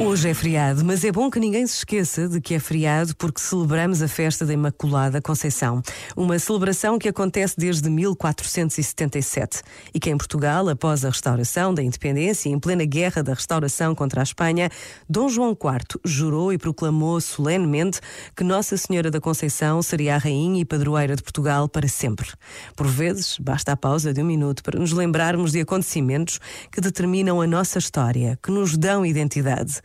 Hoje é feriado, mas é bom que ninguém se esqueça de que é feriado porque celebramos a festa da Imaculada Conceição. Uma celebração que acontece desde 1477 e que em Portugal, após a restauração da independência e em plena guerra da restauração contra a Espanha, Dom João IV jurou e proclamou solenemente que Nossa Senhora da Conceição seria a rainha e padroeira de Portugal para sempre. Por vezes, basta a pausa de um minuto para nos lembrarmos de acontecimentos que determinam a nossa história, que nos dão identidade.